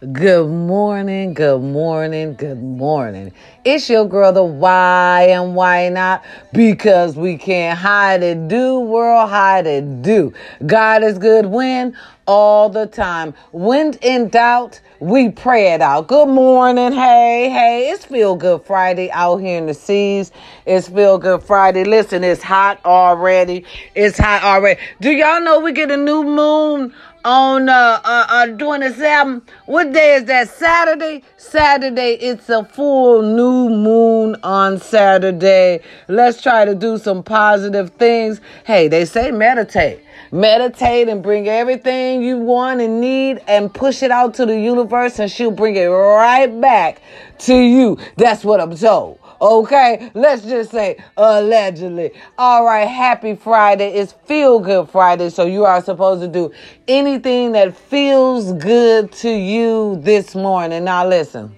Good morning, good morning, good morning. It's your girl, the why and why not? Because we can't hide it, do world hide it, do. God is good when all the time. When in doubt, we pray it out. Good morning, hey, hey. It's Feel Good Friday out here in the seas. It's Feel Good Friday. Listen, it's hot already. It's hot already. Do y'all know we get a new moon? On uh, uh, uh 27. What day is that? Saturday? Saturday. It's a full new moon on Saturday. Let's try to do some positive things. Hey, they say meditate. Meditate and bring everything you want and need and push it out to the universe and she'll bring it right back to you. That's what I'm told. Okay, let's just say allegedly. All right, happy Friday. It's Feel Good Friday, so you are supposed to do anything that feels good to you this morning. Now, listen.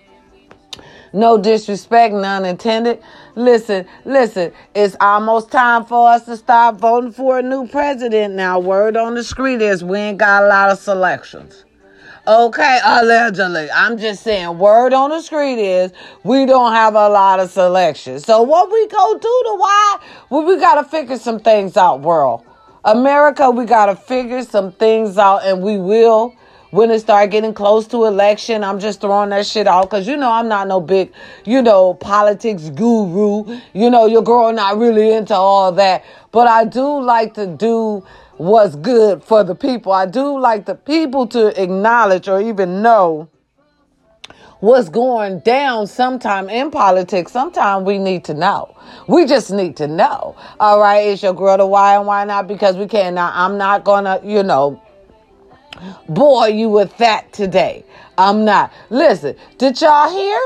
No disrespect, none intended. Listen, listen, it's almost time for us to start voting for a new president. Now, word on the street is we ain't got a lot of selections. Okay, allegedly. I'm just saying, word on the street is we don't have a lot of selection. So what we go do to why? Well, we gotta figure some things out, world. America, we gotta figure some things out, and we will when it start getting close to election. I'm just throwing that shit out because you know I'm not no big, you know, politics guru. You know, your girl not really into all that, but I do like to do what's good for the people. I do like the people to acknowledge or even know what's going down sometime in politics. Sometimes we need to know. We just need to know. All right, it's your girl the why and why not? Because we can't. Now, I'm not gonna, you know, bore you with that today. I'm not. Listen, did y'all hear?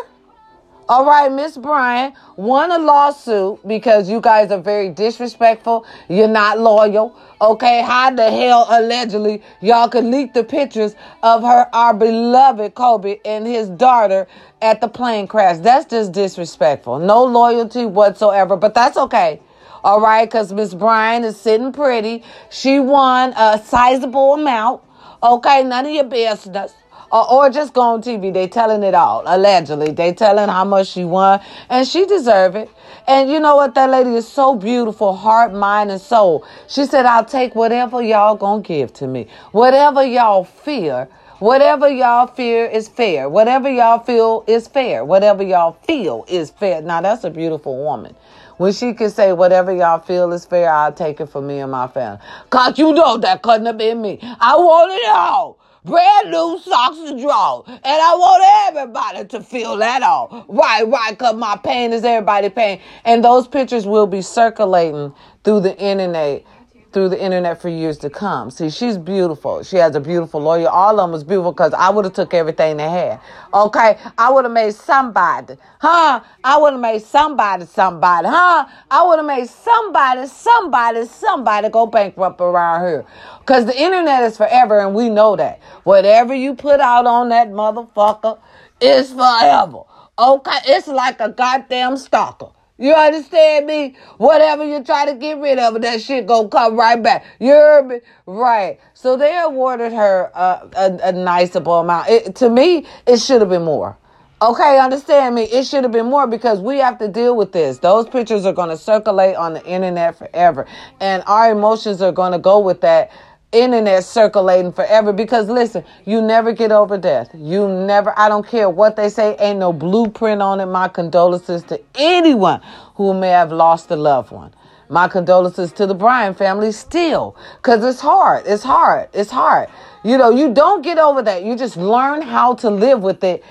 All right, Miss Bryant won a lawsuit because you guys are very disrespectful. You're not loyal. Okay, how the hell allegedly y'all could leak the pictures of her, our beloved Kobe and his daughter at the plane crash? That's just disrespectful. No loyalty whatsoever, but that's okay. All right, because Miss Bryant is sitting pretty. She won a sizable amount. Okay, none of your business or, or just go on TV. They telling it all, allegedly. They telling how much she won, and she deserve it. And you know what? That lady is so beautiful, heart, mind, and soul. She said, I'll take whatever y'all gonna give to me. Whatever y'all fear, whatever y'all fear is fair. Whatever y'all feel is fair. Whatever y'all feel is fair. Now that's a beautiful woman. When she can say whatever y'all feel is fair, I'll take it for me and my family. Cause you know that couldn't have been me. I want it all brand new socks to draw. And I want everybody to feel that all. Right, because my pain is everybody pain. And those pictures will be circulating through the internet through the internet for years to come. See, she's beautiful. She has a beautiful lawyer. All of them was beautiful because I would have took everything they had. Okay, I would have made somebody, huh? I would have made somebody somebody, huh? I would have made somebody, somebody, somebody go bankrupt around here. Because the internet is forever and we know that. Whatever you put out on that motherfucker is forever. Okay, it's like a goddamn stalker. You understand me? Whatever you try to get rid of, that shit gonna come right back. You heard me? Right. So they awarded her a, a, a amount. It, to me, it should have been more. Okay, understand me? It should have been more because we have to deal with this. Those pictures are going to circulate on the internet forever. And our emotions are going to go with that internet circulating forever because listen, you never get over death. You never, I don't care what they say, ain't no blueprint on it. My condolences to anyone who may have lost a loved one. My condolences to the Bryan family still because it's hard. It's hard. It's hard. You know, you don't get over that. You just learn how to live with it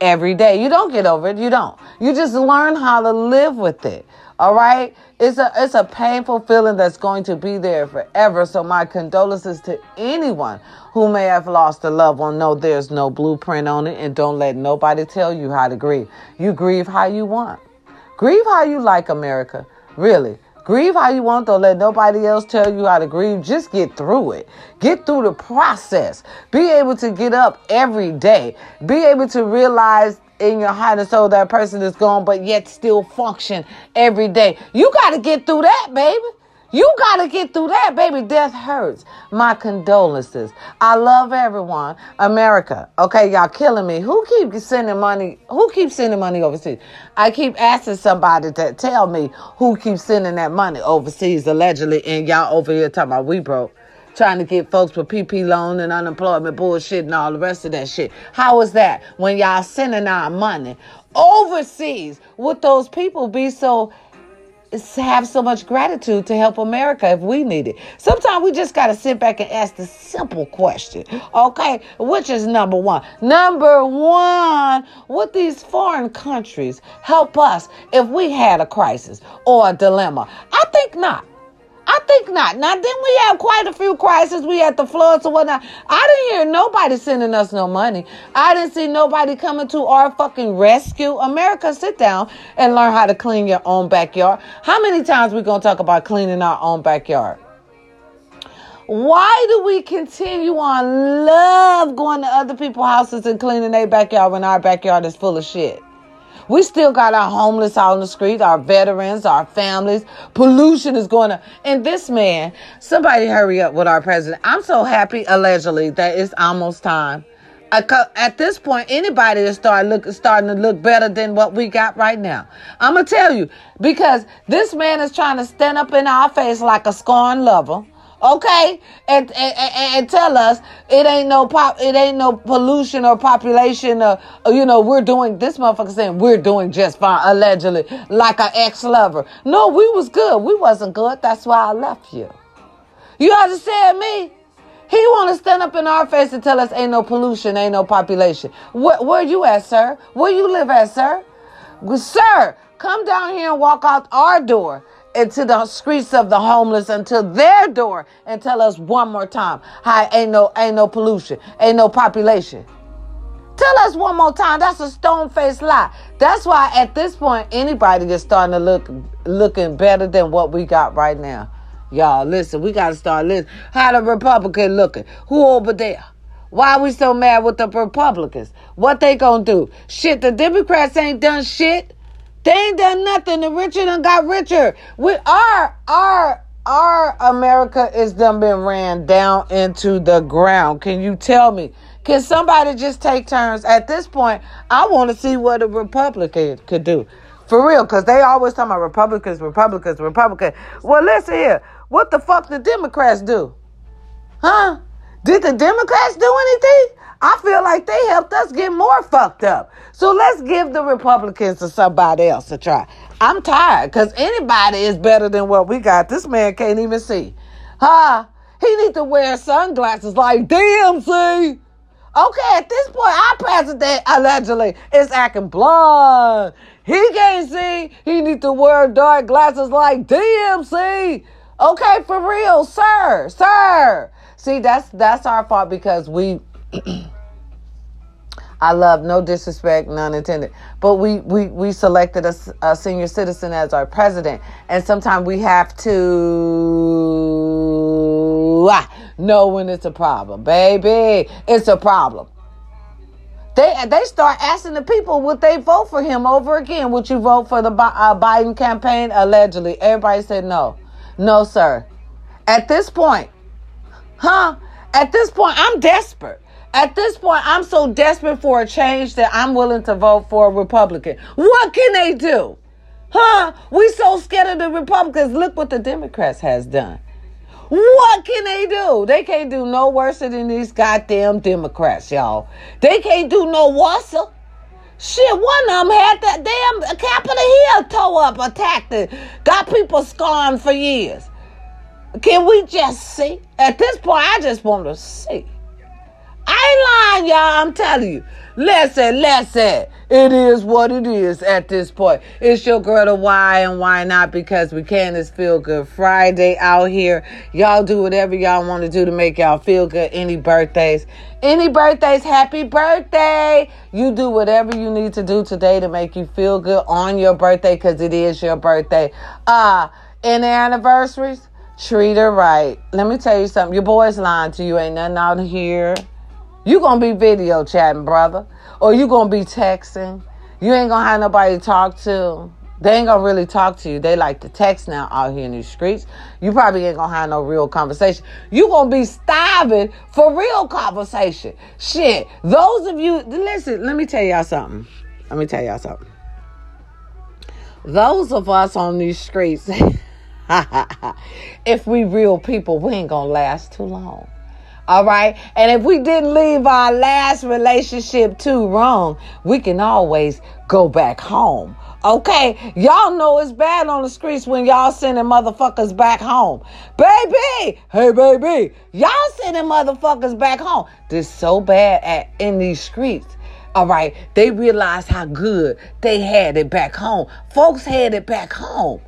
every day. You don't get over it. You don't. You just learn how to live with it. All right? It's a it's a painful feeling that's going to be there forever. So my condolences to anyone who may have lost a loved one. No, there's no blueprint on it, and don't let nobody tell you how to grieve. You grieve how you want. Grieve how you like America. Really. Grieve how you want. Don't let nobody else tell you how to grieve. Just get through it. Get through the process. Be able to get up every day. Be able to realize in your heart and soul that person is gone, but yet still function every day. You got to get through that, baby. You got to get through that, baby. Death hurts. My condolences. I love everyone. America. Okay, y'all killing me. Who keeps sending money? Who keeps sending money overseas? I keep asking somebody to tell me who keeps sending that money overseas, allegedly, and y'all over here talking about we broke. Trying to get folks for PP loan and unemployment bullshit and all the rest of that shit. How is that when y'all sending our money overseas? Would those people be so have so much gratitude to help America if we need it. Sometimes we just got to sit back and ask the simple question, okay? Which is number one? Number one, would these foreign countries help us if we had a crisis or a dilemma? I think not. I think not. Now, then we have quite a few crises. We had the floods and whatnot. I didn't hear nobody sending us no money. I didn't see nobody coming to our fucking rescue. America, sit down and learn how to clean your own backyard. How many times we gonna talk about cleaning our own backyard? Why do we continue on love going to other people's houses and cleaning their backyard when our backyard is full of shit? We still got our homeless out on the street, our veterans, our families. Pollution is going to. And this man, somebody hurry up with our president. I'm so happy, allegedly, that it's almost time. At this point, anybody is start look, starting to look better than what we got right now. I'm gonna tell you because this man is trying to stand up in our face like a scorned lover okay? And, and, and, tell us it ain't no pop it ain't no pollution or population or, or, you know we're doing this motherfucker saying we're doing just fine allegedly like an ex-lover. No we was good. We wasn't good. That's why i left you. You understand me? He want to stand up in our face and tell us ain't no pollution ain't no population. Where, where you at sir? Where you live at sir? Sir come down here and walk out our door into the streets of the homeless until their door and tell us one more time how ain't no ain't no pollution, ain't no population. Tell us one more time. That's a stone faced lie. That's why at this point anybody is starting to look looking better than what we got right now. Y'all, listen, we gotta start listening. How the Republican looking? Who over there? Why are we so mad with the Republicans? What they gonna do? Shit, the Democrats ain't done shit. They ain't done nothing. The richer done got richer. We our our our America is done been ran down into the ground. Can you tell me? Can somebody just take turns? At this point, I want to see what a Republican could do. For real, because they always talk about Republicans, Republicans, Republicans. Well, listen here. What the fuck the Democrats do? Huh? Did the Democrats do anything? I feel like they helped us get more fucked up. So let's give the Republicans to somebody else a try. I'm tired because anybody is better than what we got. This man can't even see. Huh? He need to wear sunglasses like DMC. Okay, at this point, our president allegedly is acting blind. He can't see. He need to wear dark glasses like DMC. Okay, for real, sir, sir. See, that's that's our fault because we I love no disrespect, none intended. But we we we selected a, a senior citizen as our president, and sometimes we have to ah, know when it's a problem, baby. It's a problem. They they start asking the people would they vote for him over again? Would you vote for the uh, Biden campaign? Allegedly, everybody said no, no, sir. At this point, huh? At this point, I'm desperate. At this point, I'm so desperate for a change that I'm willing to vote for a Republican. What can they do? Huh? We so scared of the Republicans. Look what the Democrats has done. What can they do? They can't do no worse than these goddamn Democrats, y'all. They can't do no worse. Shit, one of them had that damn Capitol Hill tore up, attacked it, got people scarred for years. Can we just see? At this point, I just want to see. I ain't lying, y'all. I'm telling you. Listen, listen. It is what it is at this point. It's your girl to why and why not because we can. It's Feel Good Friday out here. Y'all do whatever y'all want to do to make y'all feel good. Any birthdays, any birthdays, happy birthday. You do whatever you need to do today to make you feel good on your birthday because it is your birthday. Uh, any anniversaries, treat her right. Let me tell you something. Your boy's lying to you. Ain't nothing out here you gonna be video chatting, brother. Or you gonna be texting. You ain't gonna have nobody to talk to. They ain't gonna really talk to you. They like to text now out here in these streets. You probably ain't gonna have no real conversation. You gonna be starving for real conversation. Shit. Those of you, listen, let me tell y'all something. Let me tell y'all something. Those of us on these streets, if we real people, we ain't gonna last too long. All right. And if we didn't leave our last relationship too wrong, we can always go back home. Okay, y'all know it's bad on the streets when y'all sending motherfuckers back home. Baby, hey baby, y'all sending motherfuckers back home. This so bad at in these streets. All right, they realize how good they had it back home. Folks had it back home.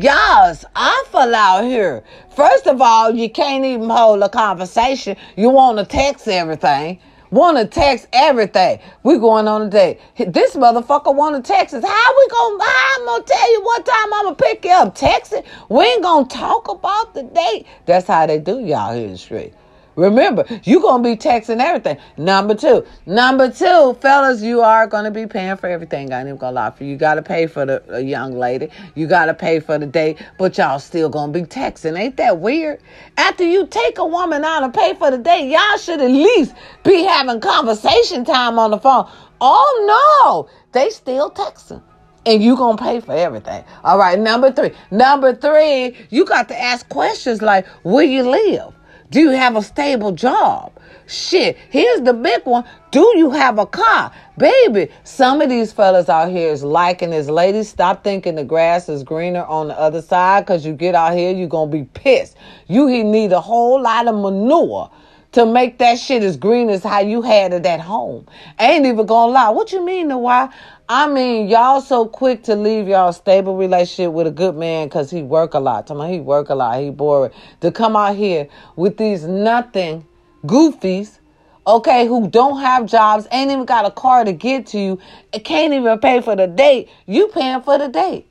Y'all's awful out here. First of all, you can't even hold a conversation. You want to text everything. Want to text everything. We going on a date. This motherfucker want to text us. How we gonna? I'm gonna tell you what time I'm gonna pick you up? Text it. We ain't gonna talk about the date. That's how they do y'all here in the street. Remember, you're going to be texting everything. Number two. Number two, fellas, you are going to be paying for everything. I ain't even going to lie for you. You got to pay for the, young lady. You got to pay for the date, but y'all still going to be texting. Ain't that weird? After you take a woman out and pay for the date, y'all should at least be having conversation time on the phone. Oh no, they still texting and you gonna pay for everything. All right, number three. Number three, you got to ask questions like, where you live? Do you have a stable job? Shit, here's the big one. Do you have a car? Baby, some of these fellas out here is liking this. Ladies, stop thinking the grass is greener on the other side because you get out here, you're going to be pissed. You need a whole lot of manure to make that shit as green as how you had it at home. I ain't even gonna lie. What you mean, the why? I mean, y'all so quick to leave y'all stable relationship with a good man because he work a lot. Tell me he work a lot. He bored. To come out here with these nothing goofies, okay, who don't have jobs, ain't even got a car to get to can't even pay for the date. You paying for the date.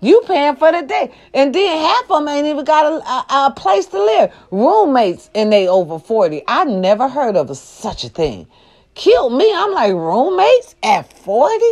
You paying for the day. And then half of them ain't even got a, a, a place to live. Roommates and they over 40. I never heard of such a thing. Killed me. I'm like, roommates at 40?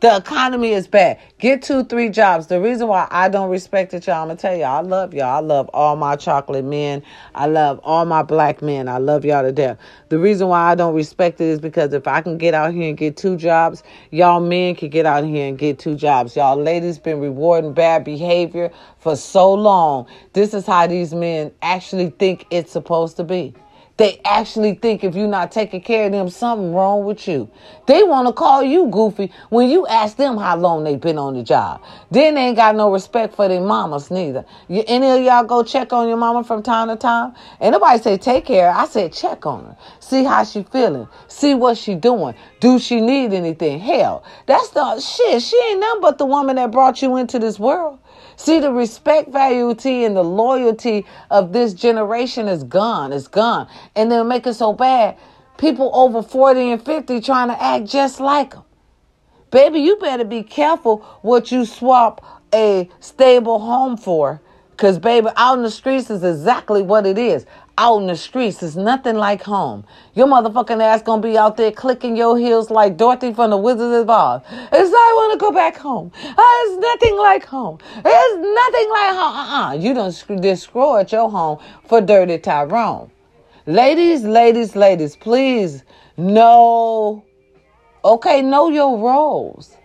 The economy is bad. Get two, three jobs. The reason why I don't respect it, y'all, I'm gonna tell y'all, I love y'all. I love all my chocolate men. I love all my black men. I love y'all to death. The reason why I don't respect it is because if I can get out here and get two jobs, y'all men can get out here and get two jobs. Y'all ladies been rewarding bad behavior for so long. This is how these men actually think it's supposed to be. They actually think if you're not taking care of them, something wrong with you. They want to call you goofy when you ask them how long they've been on the job. Then they ain't got no respect for their mamas neither. You, any of y'all go check on your mama from time to time? And nobody say take care. I said check on her. See how she feeling. See what she doing. Do she need anything? Hell, that's the shit. She ain't nothing but the woman that brought you into this world. See, the respect, value, and the loyalty of this generation is gone. It's gone. And they'll make it so bad. People over 40 and 50 trying to act just like them. Baby, you better be careful what you swap a stable home for. Because, baby, out in the streets is exactly what it is out in the streets. It's nothing like home. Your motherfucking ass gonna be out there clicking your heels like Dorothy from the Wizard of Oz. It's I wanna go back home. Uh, it's nothing like home. It's nothing like home. Uh-uh. You done destroyed your home for Dirty Tyrone. Ladies, ladies, ladies, please know, okay, know your roles.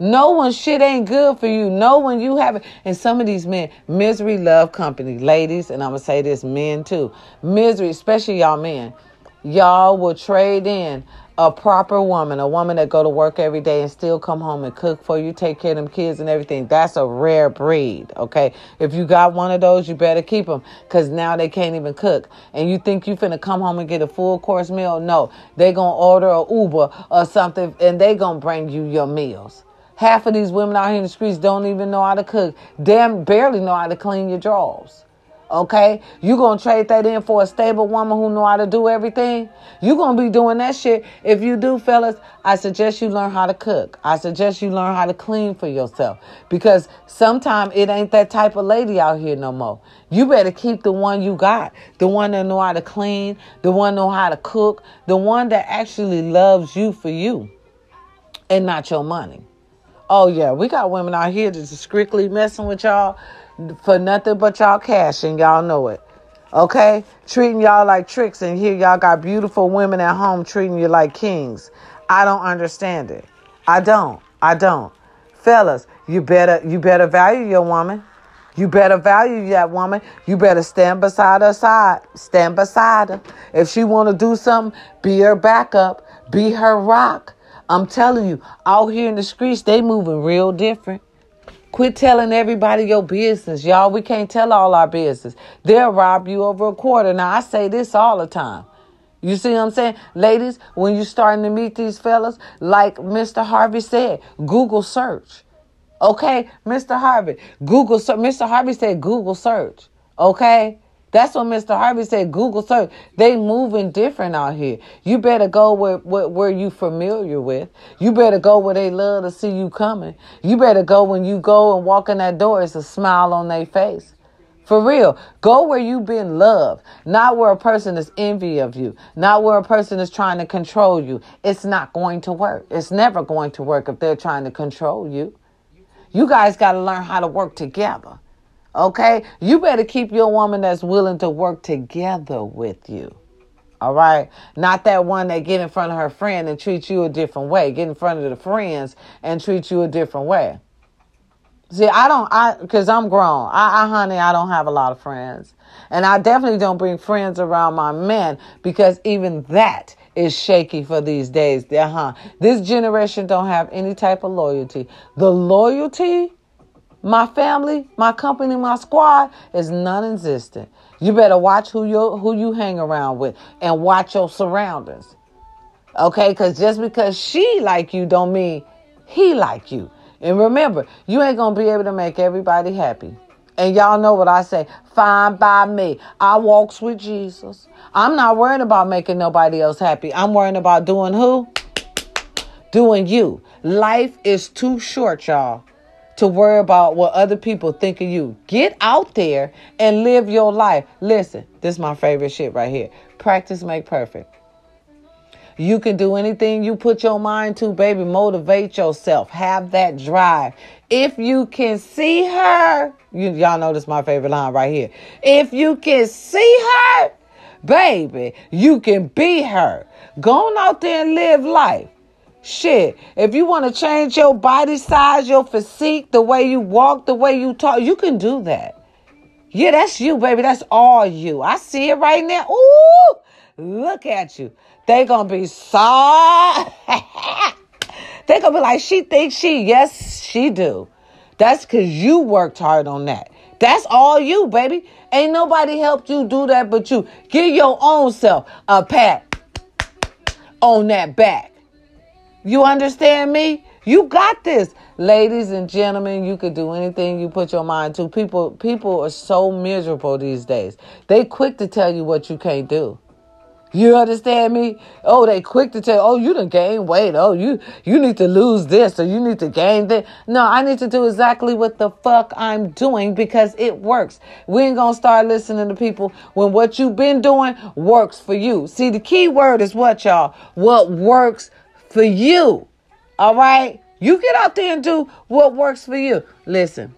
Know when shit ain't good for you. Know when you have it. And some of these men, misery love company. Ladies, and I'm going to say this, men too. Misery, especially y'all men. Y'all will trade in a proper woman, a woman that go to work every day and still come home and cook for you, take care of them kids and everything. That's a rare breed, okay? If you got one of those, you better keep them because now they can't even cook. And you think you finna come home and get a full course meal? No, they gonna order a Uber or something and they gonna bring you your meals. Half of these women out here in the streets don't even know how to cook. Damn, barely know how to clean your drawers. Okay? You gonna trade that in for a stable woman who know how to do everything? You gonna be doing that shit. If you do, fellas, I suggest you learn how to cook. I suggest you learn how to clean for yourself. Because sometimes it ain't that type of lady out here no more. You better keep the one you got. The one that know how to clean, the one know how to cook, the one that actually loves you for you and not your money. Oh yeah, we got women out here that's strictly messing with y'all for nothing but y'all cash, and y'all know it. Okay, treating y'all like tricks, and here y'all got beautiful women at home treating you like kings. I don't understand it. I don't. I don't. Fellas, you better you better value your woman. You better value that woman. You better stand beside her side. Stand beside her. If she want to do something, be her backup. Be her rock. I'm telling you, out here in the streets, they moving real different. Quit telling everybody your business, y'all. We can't tell all our business. They'll rob you over a quarter. Now, I say this all the time. You see what I'm saying? Ladies, when you're starting to meet these fellas, like Mr. Harvey said, Google search. Okay, Mr. Harvey, Google search. Mr. Harvey said Google search. Okay? That's what Mr. Harvey said. Google search. They moving different out here. You better go where, where, you familiar with. You better go where they love to see you coming. You better go when you go and walk in that door, it's a smile on their face. For real, go where you've been loved, not where a person is envy of you, not where a person is trying to control you. It's not going to work. It's never going to work if they're trying to control you. You guys got to learn how to work together. Okay? You better keep your woman that's willing to work together with you. All right? Not that one that get in front of her friend and treat you a different way. Get in front of the friends and treat you a different way. See, I don't, I, cause I'm grown. I, I, honey, I don't have a lot of friends. And I definitely don't bring friends around my men because even that is shaky for these days. Uh-huh. This generation don't have any type of loyalty. The loyalty, my family, my company, my squad is non-existent. You better watch who you who you hang around with and watch your surroundings. Okay, because just because she like you don't mean he like you. And remember, you ain't going to be able to make everybody happy. And y'all know what I say. Fine by me. I walks with Jesus. I'm not worrying about making nobody else happy. I'm worrying about doing who? Doing you. Life is too short, y'all, to worry about what other people think of you. Get out there and live your life. Listen, this is my favorite shit right here. Practice make perfect. You can do anything you put your mind to, baby. Motivate yourself. Have that drive. If you can see her, you, y'all know this my favorite line right here. If you can see her, baby, you can be her. Go on out there and live life. Shit, if you want to change your body size, your physique, the way you walk, the way you talk, you can do that. Yeah, that's you, baby. That's all you. I see it right now. Ooh, look at you. They gonna be soft. they gonna be like, she thinks she, yes, she do. That's cause you worked hard on that. That's all you, baby. Ain't nobody helped you do that but you. Give your own self a pat on that back. You understand me? You got this. Ladies and gentlemen, you could do anything you put your mind to. People people are so miserable these days. They quick to tell you what you can't do. You understand me? Oh, they quick to tell, oh, you done gain weight. Oh, you, you need to lose this or you need to gain that. No, I need to do exactly what the fuck I'm doing because it works. We ain't gonna start listening to people when what you've been doing works for you. See, the key word is what y'all? What works for you. All right? You get out there and do what works for you. Listen.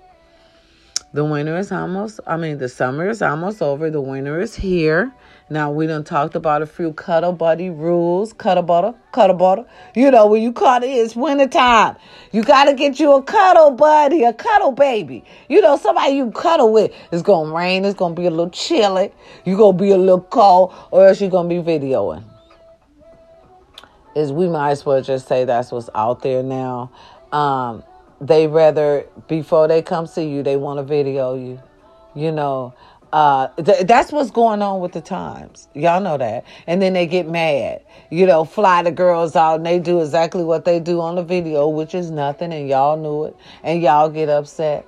The winter is almost, I mean, the summer is almost over. The winter is here. Now we done talked about a few cuddle buddy rules. Cuddle butter, cuddle butter. You know, when you cuddle, it's wintertime. You gotta get you a cuddle buddy, a cuddle baby. You know, somebody you cuddle with. It's gonna rain, it's gonna be a little chilly, you gonna be a little cold, or else you're gonna be videoing. Is we might as well just say that's what's out there now. Um, they rather before they come see you, they want to video you. You know, uh, th- that's what's going on with the times. Y'all know that. And then they get mad. You know, fly the girls out and they do exactly what they do on the video, which is nothing, and y'all knew it. And y'all get upset.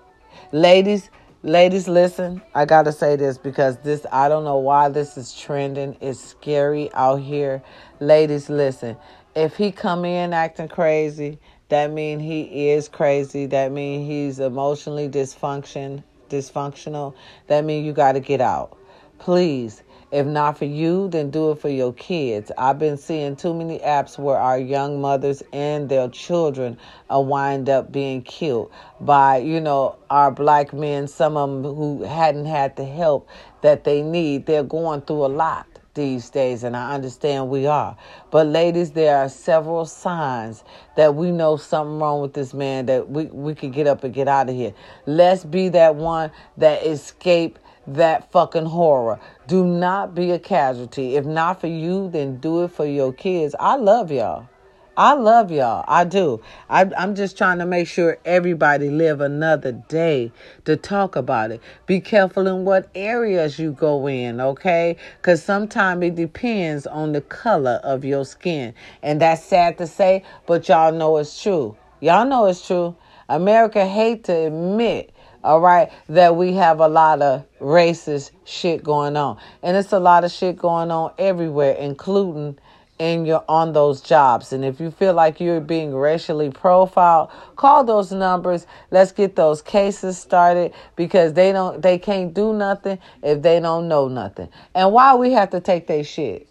Ladies, ladies, listen. I gotta say this because this I don't know why this is trending. It's scary out here. Ladies, listen. If he come in acting crazy, that mean he is crazy. That mean he's emotionally dysfunction dysfunctional, that mean you got to get out. Please, If not for you, then do it for your kids. I've been seeing too many apps where our young mothers and their children wind up being killed by, you know, our black men, some of them who hadn't had the help that they need. They're going through a lot these days, and I understand we are. But, ladies, there are several signs that we know something wrong with this man that we, we could get up and get out of here. Let's be that one that escape that fucking horror. Do not be a casualty. If not for you, then do it for your kids. I love y'all. I love y'all. I do. I, am just trying to make sure everybody live another day to talk about it. Be careful in what areas you go in, okay? Because sometimes it depends on the color of your skin. And that's sad to say, but y'all know it's true. Y'all know it's true. America hate to admit all right, that we have a lot of racist shit going on. And it's a lot of shit going on everywhere, including in your on those jobs. And if you feel like you're being racially profiled, call those numbers. Let's get those cases started because they don't they can't do nothing if they don't know nothing. And why we have to take their shit?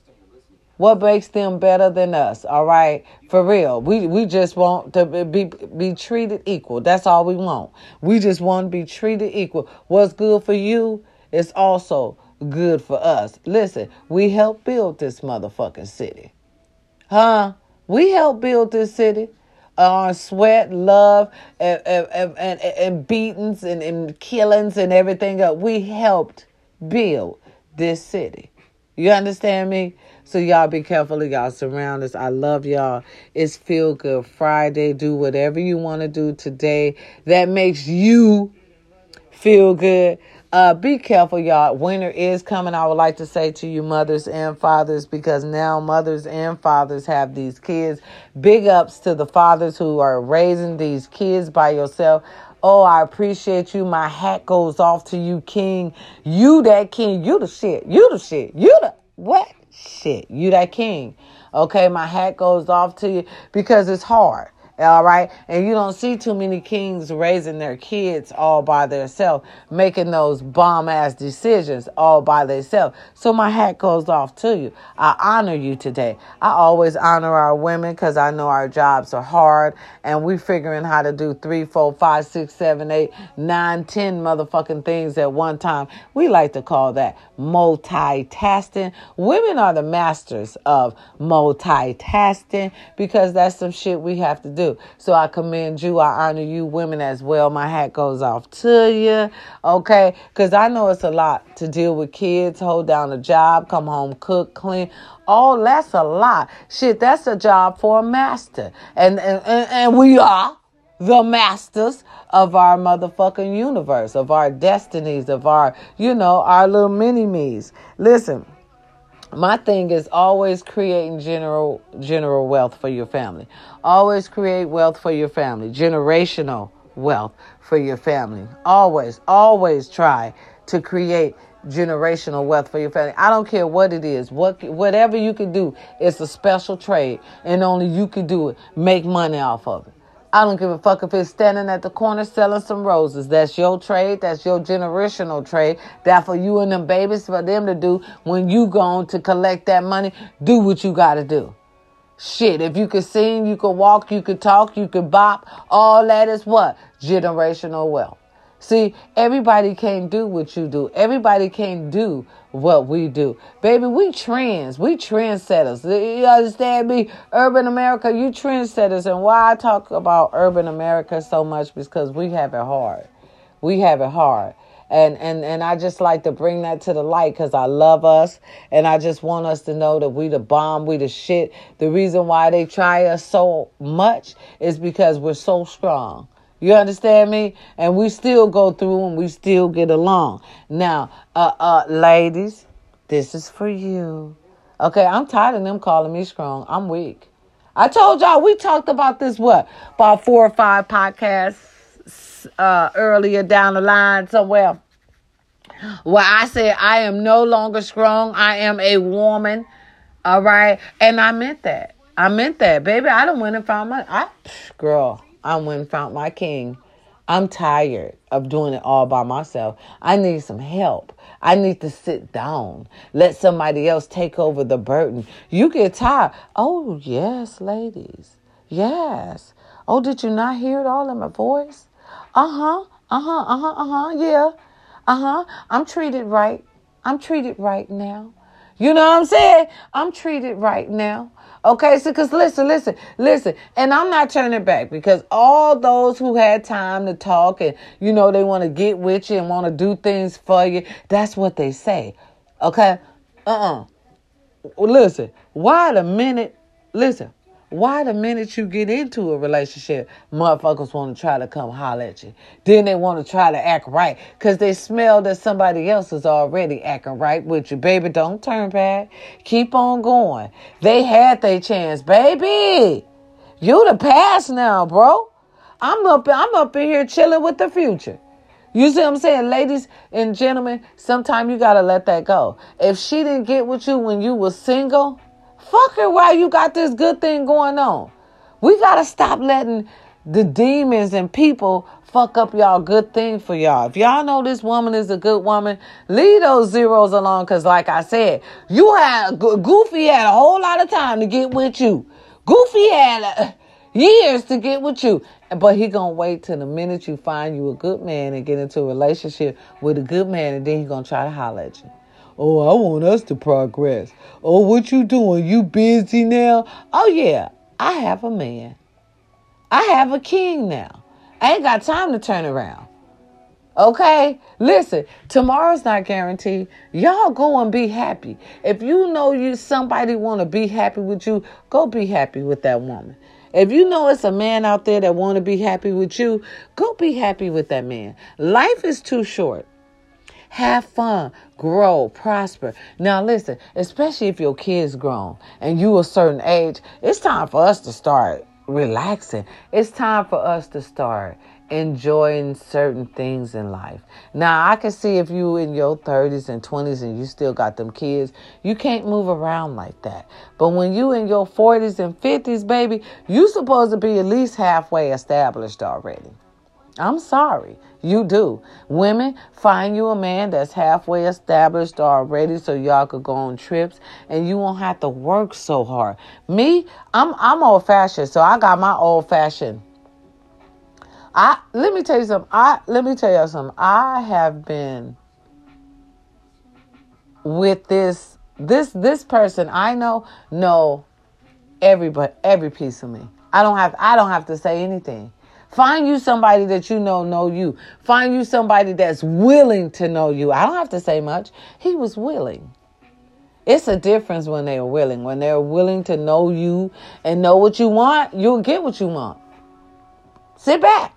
What makes them better than us? All right, for real. We we just want to be be treated equal. That's all we want. We just want to be treated equal. What's good for you is also good for us. Listen, we helped build this motherfucking city. Huh? We helped build this city. Our sweat, love, and, and, and, and beatings and, and killings and everything. We helped build this city. You understand me? So y'all be careful of y'all surroundings. I love y'all. It's Feel Good Friday. Do whatever you want to do today that makes you feel good. Uh, be careful, y'all. Winter is coming. I would like to say to you, mothers and fathers, because now mothers and fathers have these kids. Big ups to the fathers who are raising these kids by yourself. Oh, I appreciate you. My hat goes off to you, King. You that king. You the shit. You the shit. You the what? Shit. You that king. Okay, my hat goes off to you because it's hard. All right. And you don't see too many kings raising their kids all by themselves, making those bomb ass decisions all by themselves. So my hat goes off to you. I honor you today. I always honor our women because I know our jobs are hard and we figuring how to do three, four, five, six, seven, eight, nine, ten motherfucking things at one time. We like to call that multitasking. Women are the masters of multitasking because that's some shit we have to do do. So I commend you. I honor you, women, as well. My hat goes off to you, okay? Because I know it's a lot to deal with kids, hold down a job, come home, cook, clean. Oh, that's a lot. Shit, that's a job for a master. And, and, and, and we are the masters of our motherfucking universe, of our destinies, of our, you know, our little mini me's. Listen, my thing is always creating general general wealth for your family. Always create wealth for your family, generational wealth for your family. Always, always try to create generational wealth for your family. I don't care what it is. What whatever you can do, it's a special trade and only you can do it. Make money off of it. I don't give a fuck if it's standing at the corner selling some roses. That's your trade. That's your generational trade. That for you and them babies, for them to do when you going to collect that money. Do what you got to do. Shit, if you could sing, you could walk, you could talk, you could bop. All that is what? Generational wealth. See, everybody can't do what you do. Everybody can't do what we do. Baby, we trends. We trendsetters. You understand me? Urban America, you trendsetters. And why I talk about urban America so much because we have it hard. We have it hard. And, and and I just like to bring that to the light because I love us and I just want us to know that we the bomb, we the shit. The reason why they try us so much is because we're so strong. You understand me? And we still go through and we still get along. Now, uh, uh, ladies, this is for you. Okay, I'm tired of them calling me strong. I'm weak. I told y'all we talked about this what about four or five podcasts uh, earlier down the line somewhere. Where I said I am no longer strong. I am a woman. All right, and I meant that. I meant that, baby. I don't went and found my I, girl. I went and found my king. I'm tired of doing it all by myself. I need some help. I need to sit down. Let somebody else take over the burden. You get tired. Oh, yes, ladies. Yes. Oh, did you not hear it all in my voice? Uh huh. Uh huh. Uh huh. Uh huh. Yeah. Uh huh. I'm treated right. I'm treated right now. You know what I'm saying? I'm treated right now. Okay, so because listen, listen, listen, and I'm not turning back because all those who had time to talk and you know they want to get with you and want to do things for you, that's what they say. Okay, uh uh-uh. uh. Listen, why the minute? Listen, why the minute you get into a relationship, motherfuckers want to try to come holler at you. Then they want to try to act right because they smell that somebody else is already acting right with you. Baby, don't turn back. Keep on going. They had their chance, baby. You the past now, bro. I'm up, I'm up in here chilling with the future. You see what I'm saying? Ladies and gentlemen, sometimes you got to let that go. If she didn't get with you when you were single, Fuck her while you got this good thing going on. We got to stop letting the demons and people fuck up y'all good thing for y'all. If y'all know this woman is a good woman, leave those zeros alone. Cause like I said, you had Goofy had a whole lot of time to get with you. Goofy had uh, years to get with you, but he gonna wait till the minute you find you a good man and get into a relationship with a good man, and then he gonna try to holler at you. Oh, I want us to progress. Oh, what you doing? You busy now? Oh yeah, I have a man. I have a king now. I ain't got time to turn around. Okay? Listen, tomorrow's not guaranteed. Y'all go and be happy. If you know you somebody want to be happy with you, go be happy with that woman. If you know it's a man out there that want to be happy with you, go be happy with that man. Life is too short. Have fun, grow, prosper. Now, listen, especially if your kid's grown and you a certain age, it's time for us to start relaxing. It's time for us to start enjoying certain things in life. Now, I can see if you in your 30s and 20s and you still got them kids, you can't move around like that. But when you in your 40s and 50s, baby, you supposed to be at least halfway established already. I'm sorry. You do. Women, find you a man that's halfway established already so y'all could go on trips and you won't have to work so hard. Me, I'm I'm old fashioned, so I got my old fashioned. I let me tell you something. I let me tell you something. I have been with this this this person I know know everybody every piece of me. I don't have I don't have to say anything. Find you somebody that you know know you. Find you somebody that's willing to know you. I don't have to say much. He was willing. It's a difference when they're willing. When they're willing to know you and know what you want, you'll get what you want. Sit back.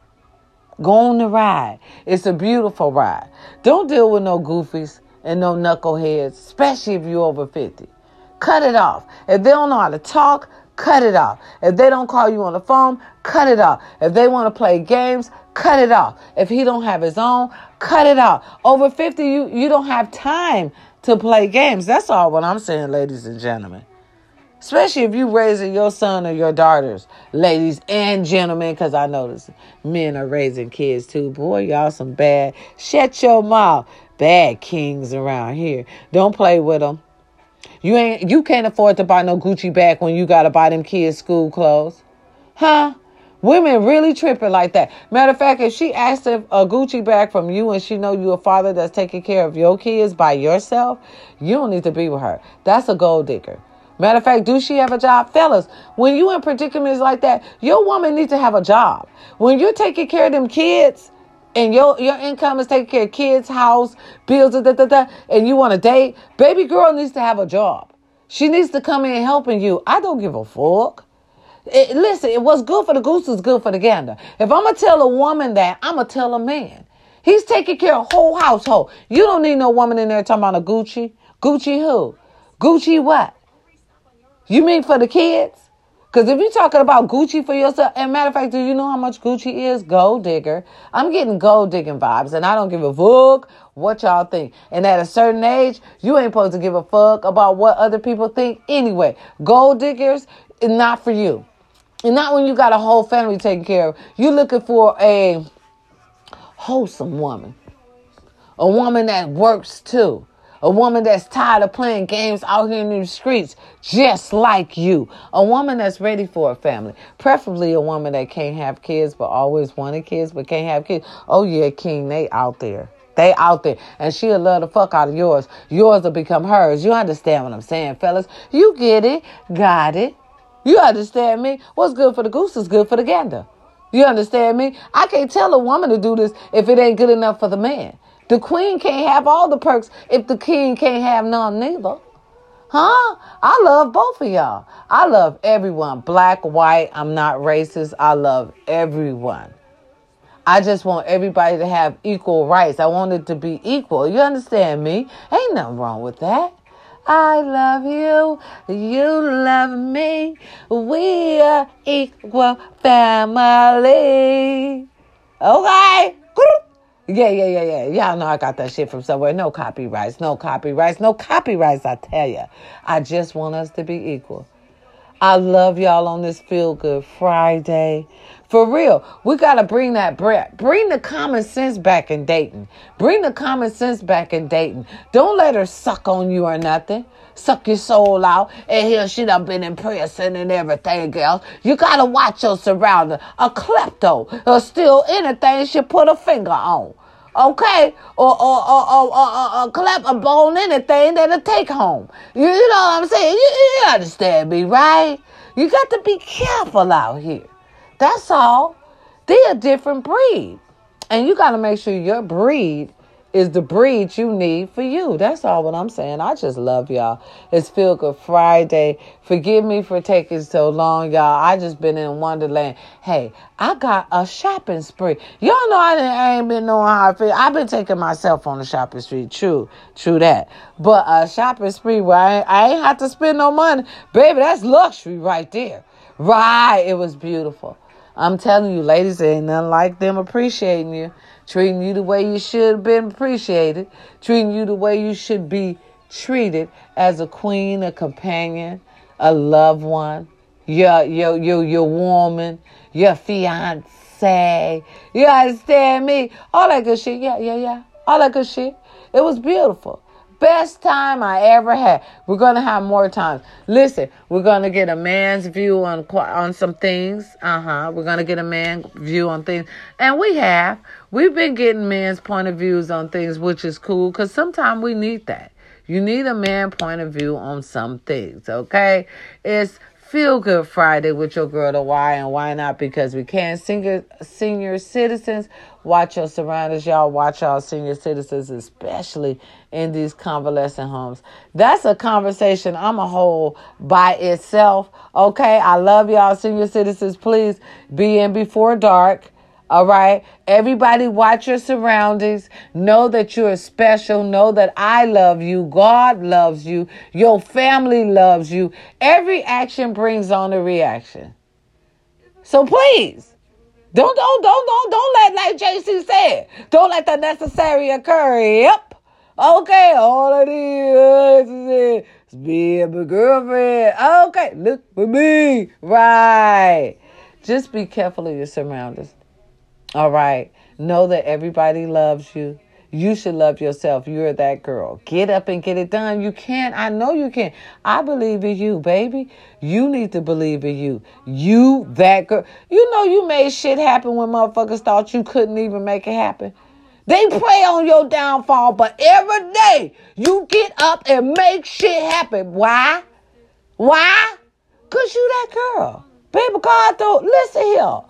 Go on the ride. It's a beautiful ride. Don't deal with no goofies and no knuckleheads, especially if you're over 50. Cut it off. If they don't know how to talk, cut it off. If they don't call you on the phone, cut it off. If they want to play games, cut it off. If he don't have his own, cut it off. Over 50, you, you don't have time to play games. That's all what I'm saying, ladies and gentlemen. Especially if you raising your son or your daughters, ladies and gentlemen, because I notice men are raising kids too. Boy, y'all some bad. Shut your mouth. Bad kings around here. Don't play with them. You ain't you can't afford to buy no Gucci bag when you gotta buy them kids school clothes. Huh? Women really tripping like that. Matter of fact, if she asked if a Gucci bag from you and she know you a father that's taking care of your kids by yourself, you don't need to be with her. That's a gold digger. Matter of fact, do she have a job? Fellas, when you in predicaments like that, your woman needs to have a job. When you're taking care of them kids, and your your income is taking care of kids, house, bills, da, da, da, and you want to date, baby girl needs to have a job. She needs to come in helping you. I don't give a fuck. It, listen, it what's good for the goose is good for the gander. If I'm gonna tell a woman that, I'm gonna tell a man. He's taking care of whole household. You don't need no woman in there talking about a Gucci. Gucci who? Gucci what? You mean for the kids? Because if you're talking about Gucci for yourself, and matter of fact, do you know how much Gucci is? Gold digger. I'm getting gold digging vibes, and I don't give a fuck what y'all think. And at a certain age, you ain't supposed to give a fuck about what other people think anyway. Gold diggers, not for you. And not when you got a whole family taken care of. You're looking for a wholesome woman. A woman that works too. A woman that's tired of playing games out here in the streets, just like you. A woman that's ready for a family. Preferably a woman that can't have kids, but always wanted kids, but can't have kids. Oh, yeah, King, they out there. They out there. And she'll love the fuck out of yours. Yours will become hers. You understand what I'm saying, fellas? You get it. Got it. You understand me? What's good for the goose is good for the gander. You understand me? I can't tell a woman to do this if it ain't good enough for the man. The queen can't have all the perks if the king can't have none neither. Huh? I love both of y'all. I love everyone. Black, white, I'm not racist. I love everyone. I just want everybody to have equal rights. I want it to be equal. You understand me? Ain't nothing wrong with that. I love you. You love me. We are equal family. Okay. Yeah, yeah, yeah, yeah. Y'all know I got that shit from somewhere. No copyrights, no copyrights, no copyrights, I tell you. I just want us to be equal. I love y'all on this Feel Good Friday. For real, we got to bring that breath. Bring the common sense back in Dayton. Bring the common sense back in Dayton. Don't let her suck on you or nothing. Suck your soul out. And here she done been impressing and everything else. You got to watch your surroundings. A klepto or steal anything she put a finger on. Okay? Or, or, or, or, or, or clap a bone anything that'll take home. You, you know what I'm saying? You, you understand me, right? You got to be careful out here. That's all. They're a different breed. And you got to make sure your breed is the breed you need for you. That's all what I'm saying. I just love y'all. It's Feel Good Friday. Forgive me for taking so long, y'all. I just been in Wonderland. Hey, I got a shopping spree. Y'all know I, I ain't been knowing how I feel. I've been taking myself on the shopping spree. True, true that. But a shopping spree where I, I ain't have to spend no money. Baby, that's luxury right there. Right. It was beautiful. I'm telling you, ladies, ain't nothing like them appreciating you, treating you the way you should have been appreciated, treating you the way you should be treated as a queen, a companion, a loved one, your your your your woman, your fiance. You understand me? All that good shit. Yeah, yeah, yeah. All that good shit. It was beautiful. Best time I ever had. We're gonna have more times. Listen, we're gonna get a man's view on on some things. Uh huh. We're gonna get a man view on things, and we have. We've been getting men's point of views on things, which is cool because sometimes we need that. You need a man point of view on some things. Okay, it's Feel Good Friday with your girl, the why and why not? Because we can. Senior, senior citizens, watch your surroundings. Y'all watch y'all senior citizens, especially in these convalescent homes. That's a conversation I'm a whole by itself. Okay, I love y'all, senior citizens. Please be in before dark. All right. Everybody watch your surroundings. Know that you're special. Know that I love you. God loves you. Your family loves you. Every action brings on a reaction. So please, don't, don't, don't, don't, don't let, like JC said, don't let the necessary occur. Yep. Okay. All it is is be a girlfriend. Okay. Look for me. Right. Just be careful of your surroundings. All right. Know that everybody loves you. You should love yourself. You're that girl. Get up and get it done. You can. I know you can. I believe in you, baby. You need to believe in you. You, that girl. You know you made shit happen when motherfuckers thought you couldn't even make it happen. They pray on your downfall, but every day you get up and make shit happen. Why? Why? Because you that girl. Baby, God don't, listen here.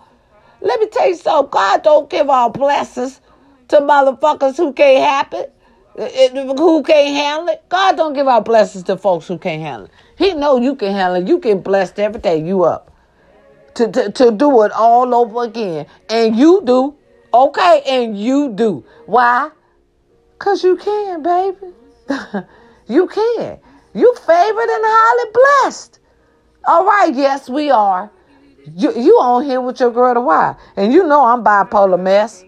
Let me tell you something. God don't give our blessings to motherfuckers who can't happen, eh, eh, who can't handle it. God don't give our blessings to folks who can't handle it. He know you can handle it. You can bless every day you up to, to, to do it all over again. And you do. Okay? And you do. Why? Because you can, baby. you can. You favored and highly blessed. All right, yes, we are. You you on here with your girl to why? And you know I'm bipolar mess.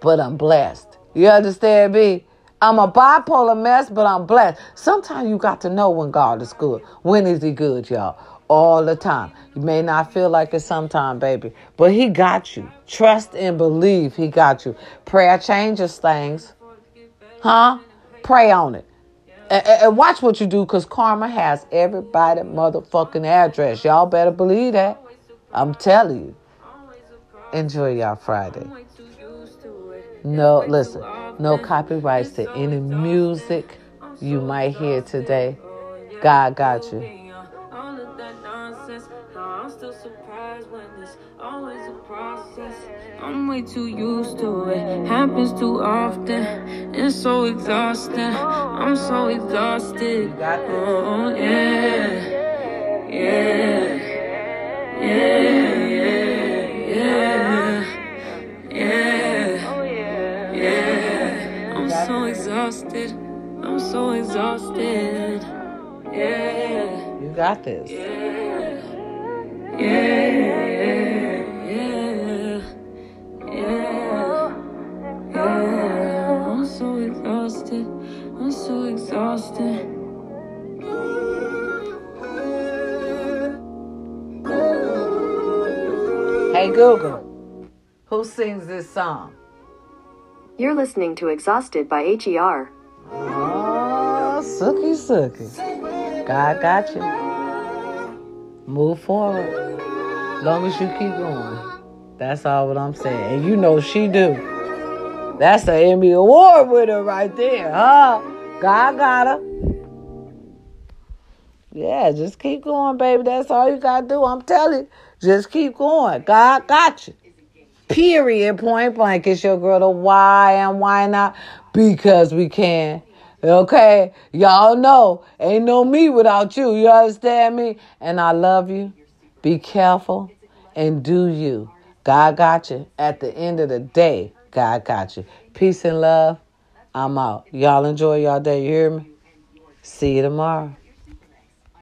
But I'm blessed. You understand me? I'm a bipolar mess, but I'm blessed. Sometimes you got to know when God is good. When is he good, y'all? all the time. You may not feel like it sometime, baby, but he got you. Trust and believe he got you. Prayer changes things. Huh? Pray on it. And, and watch what you do because karma has everybody motherfucking address. Y'all better believe that. I'm telling you. Enjoy y'all Friday. No, listen, no copyrights to any music you might hear today. God got you. I'm way too used to it. Happens too often. It's so exhausting. I'm so exhausted. Oh, yeah. Yeah. Yeah. Yeah. Yeah. Yeah. I'm so exhausted. I'm so exhausted. Yeah. You got this. Yeah. Yeah. Who sings this song? You're listening to Exhausted by HER. Oh, Sookie Sookie. God got you. Move forward. Long as you keep going. That's all what I'm saying. And you know she do. That's an Emmy Award winner right there, huh? God got her. Yeah, just keep going, baby. That's all you got to do. I'm telling you. Just keep going. God got you. Period. Point blank. It's your girl, the why and why not? Because we can. Okay? Y'all know. Ain't no me without you. You understand me? And I love you. Be careful and do you. God got you. At the end of the day, God got you. Peace and love. I'm out. Y'all enjoy y'all day. You hear me? See you tomorrow.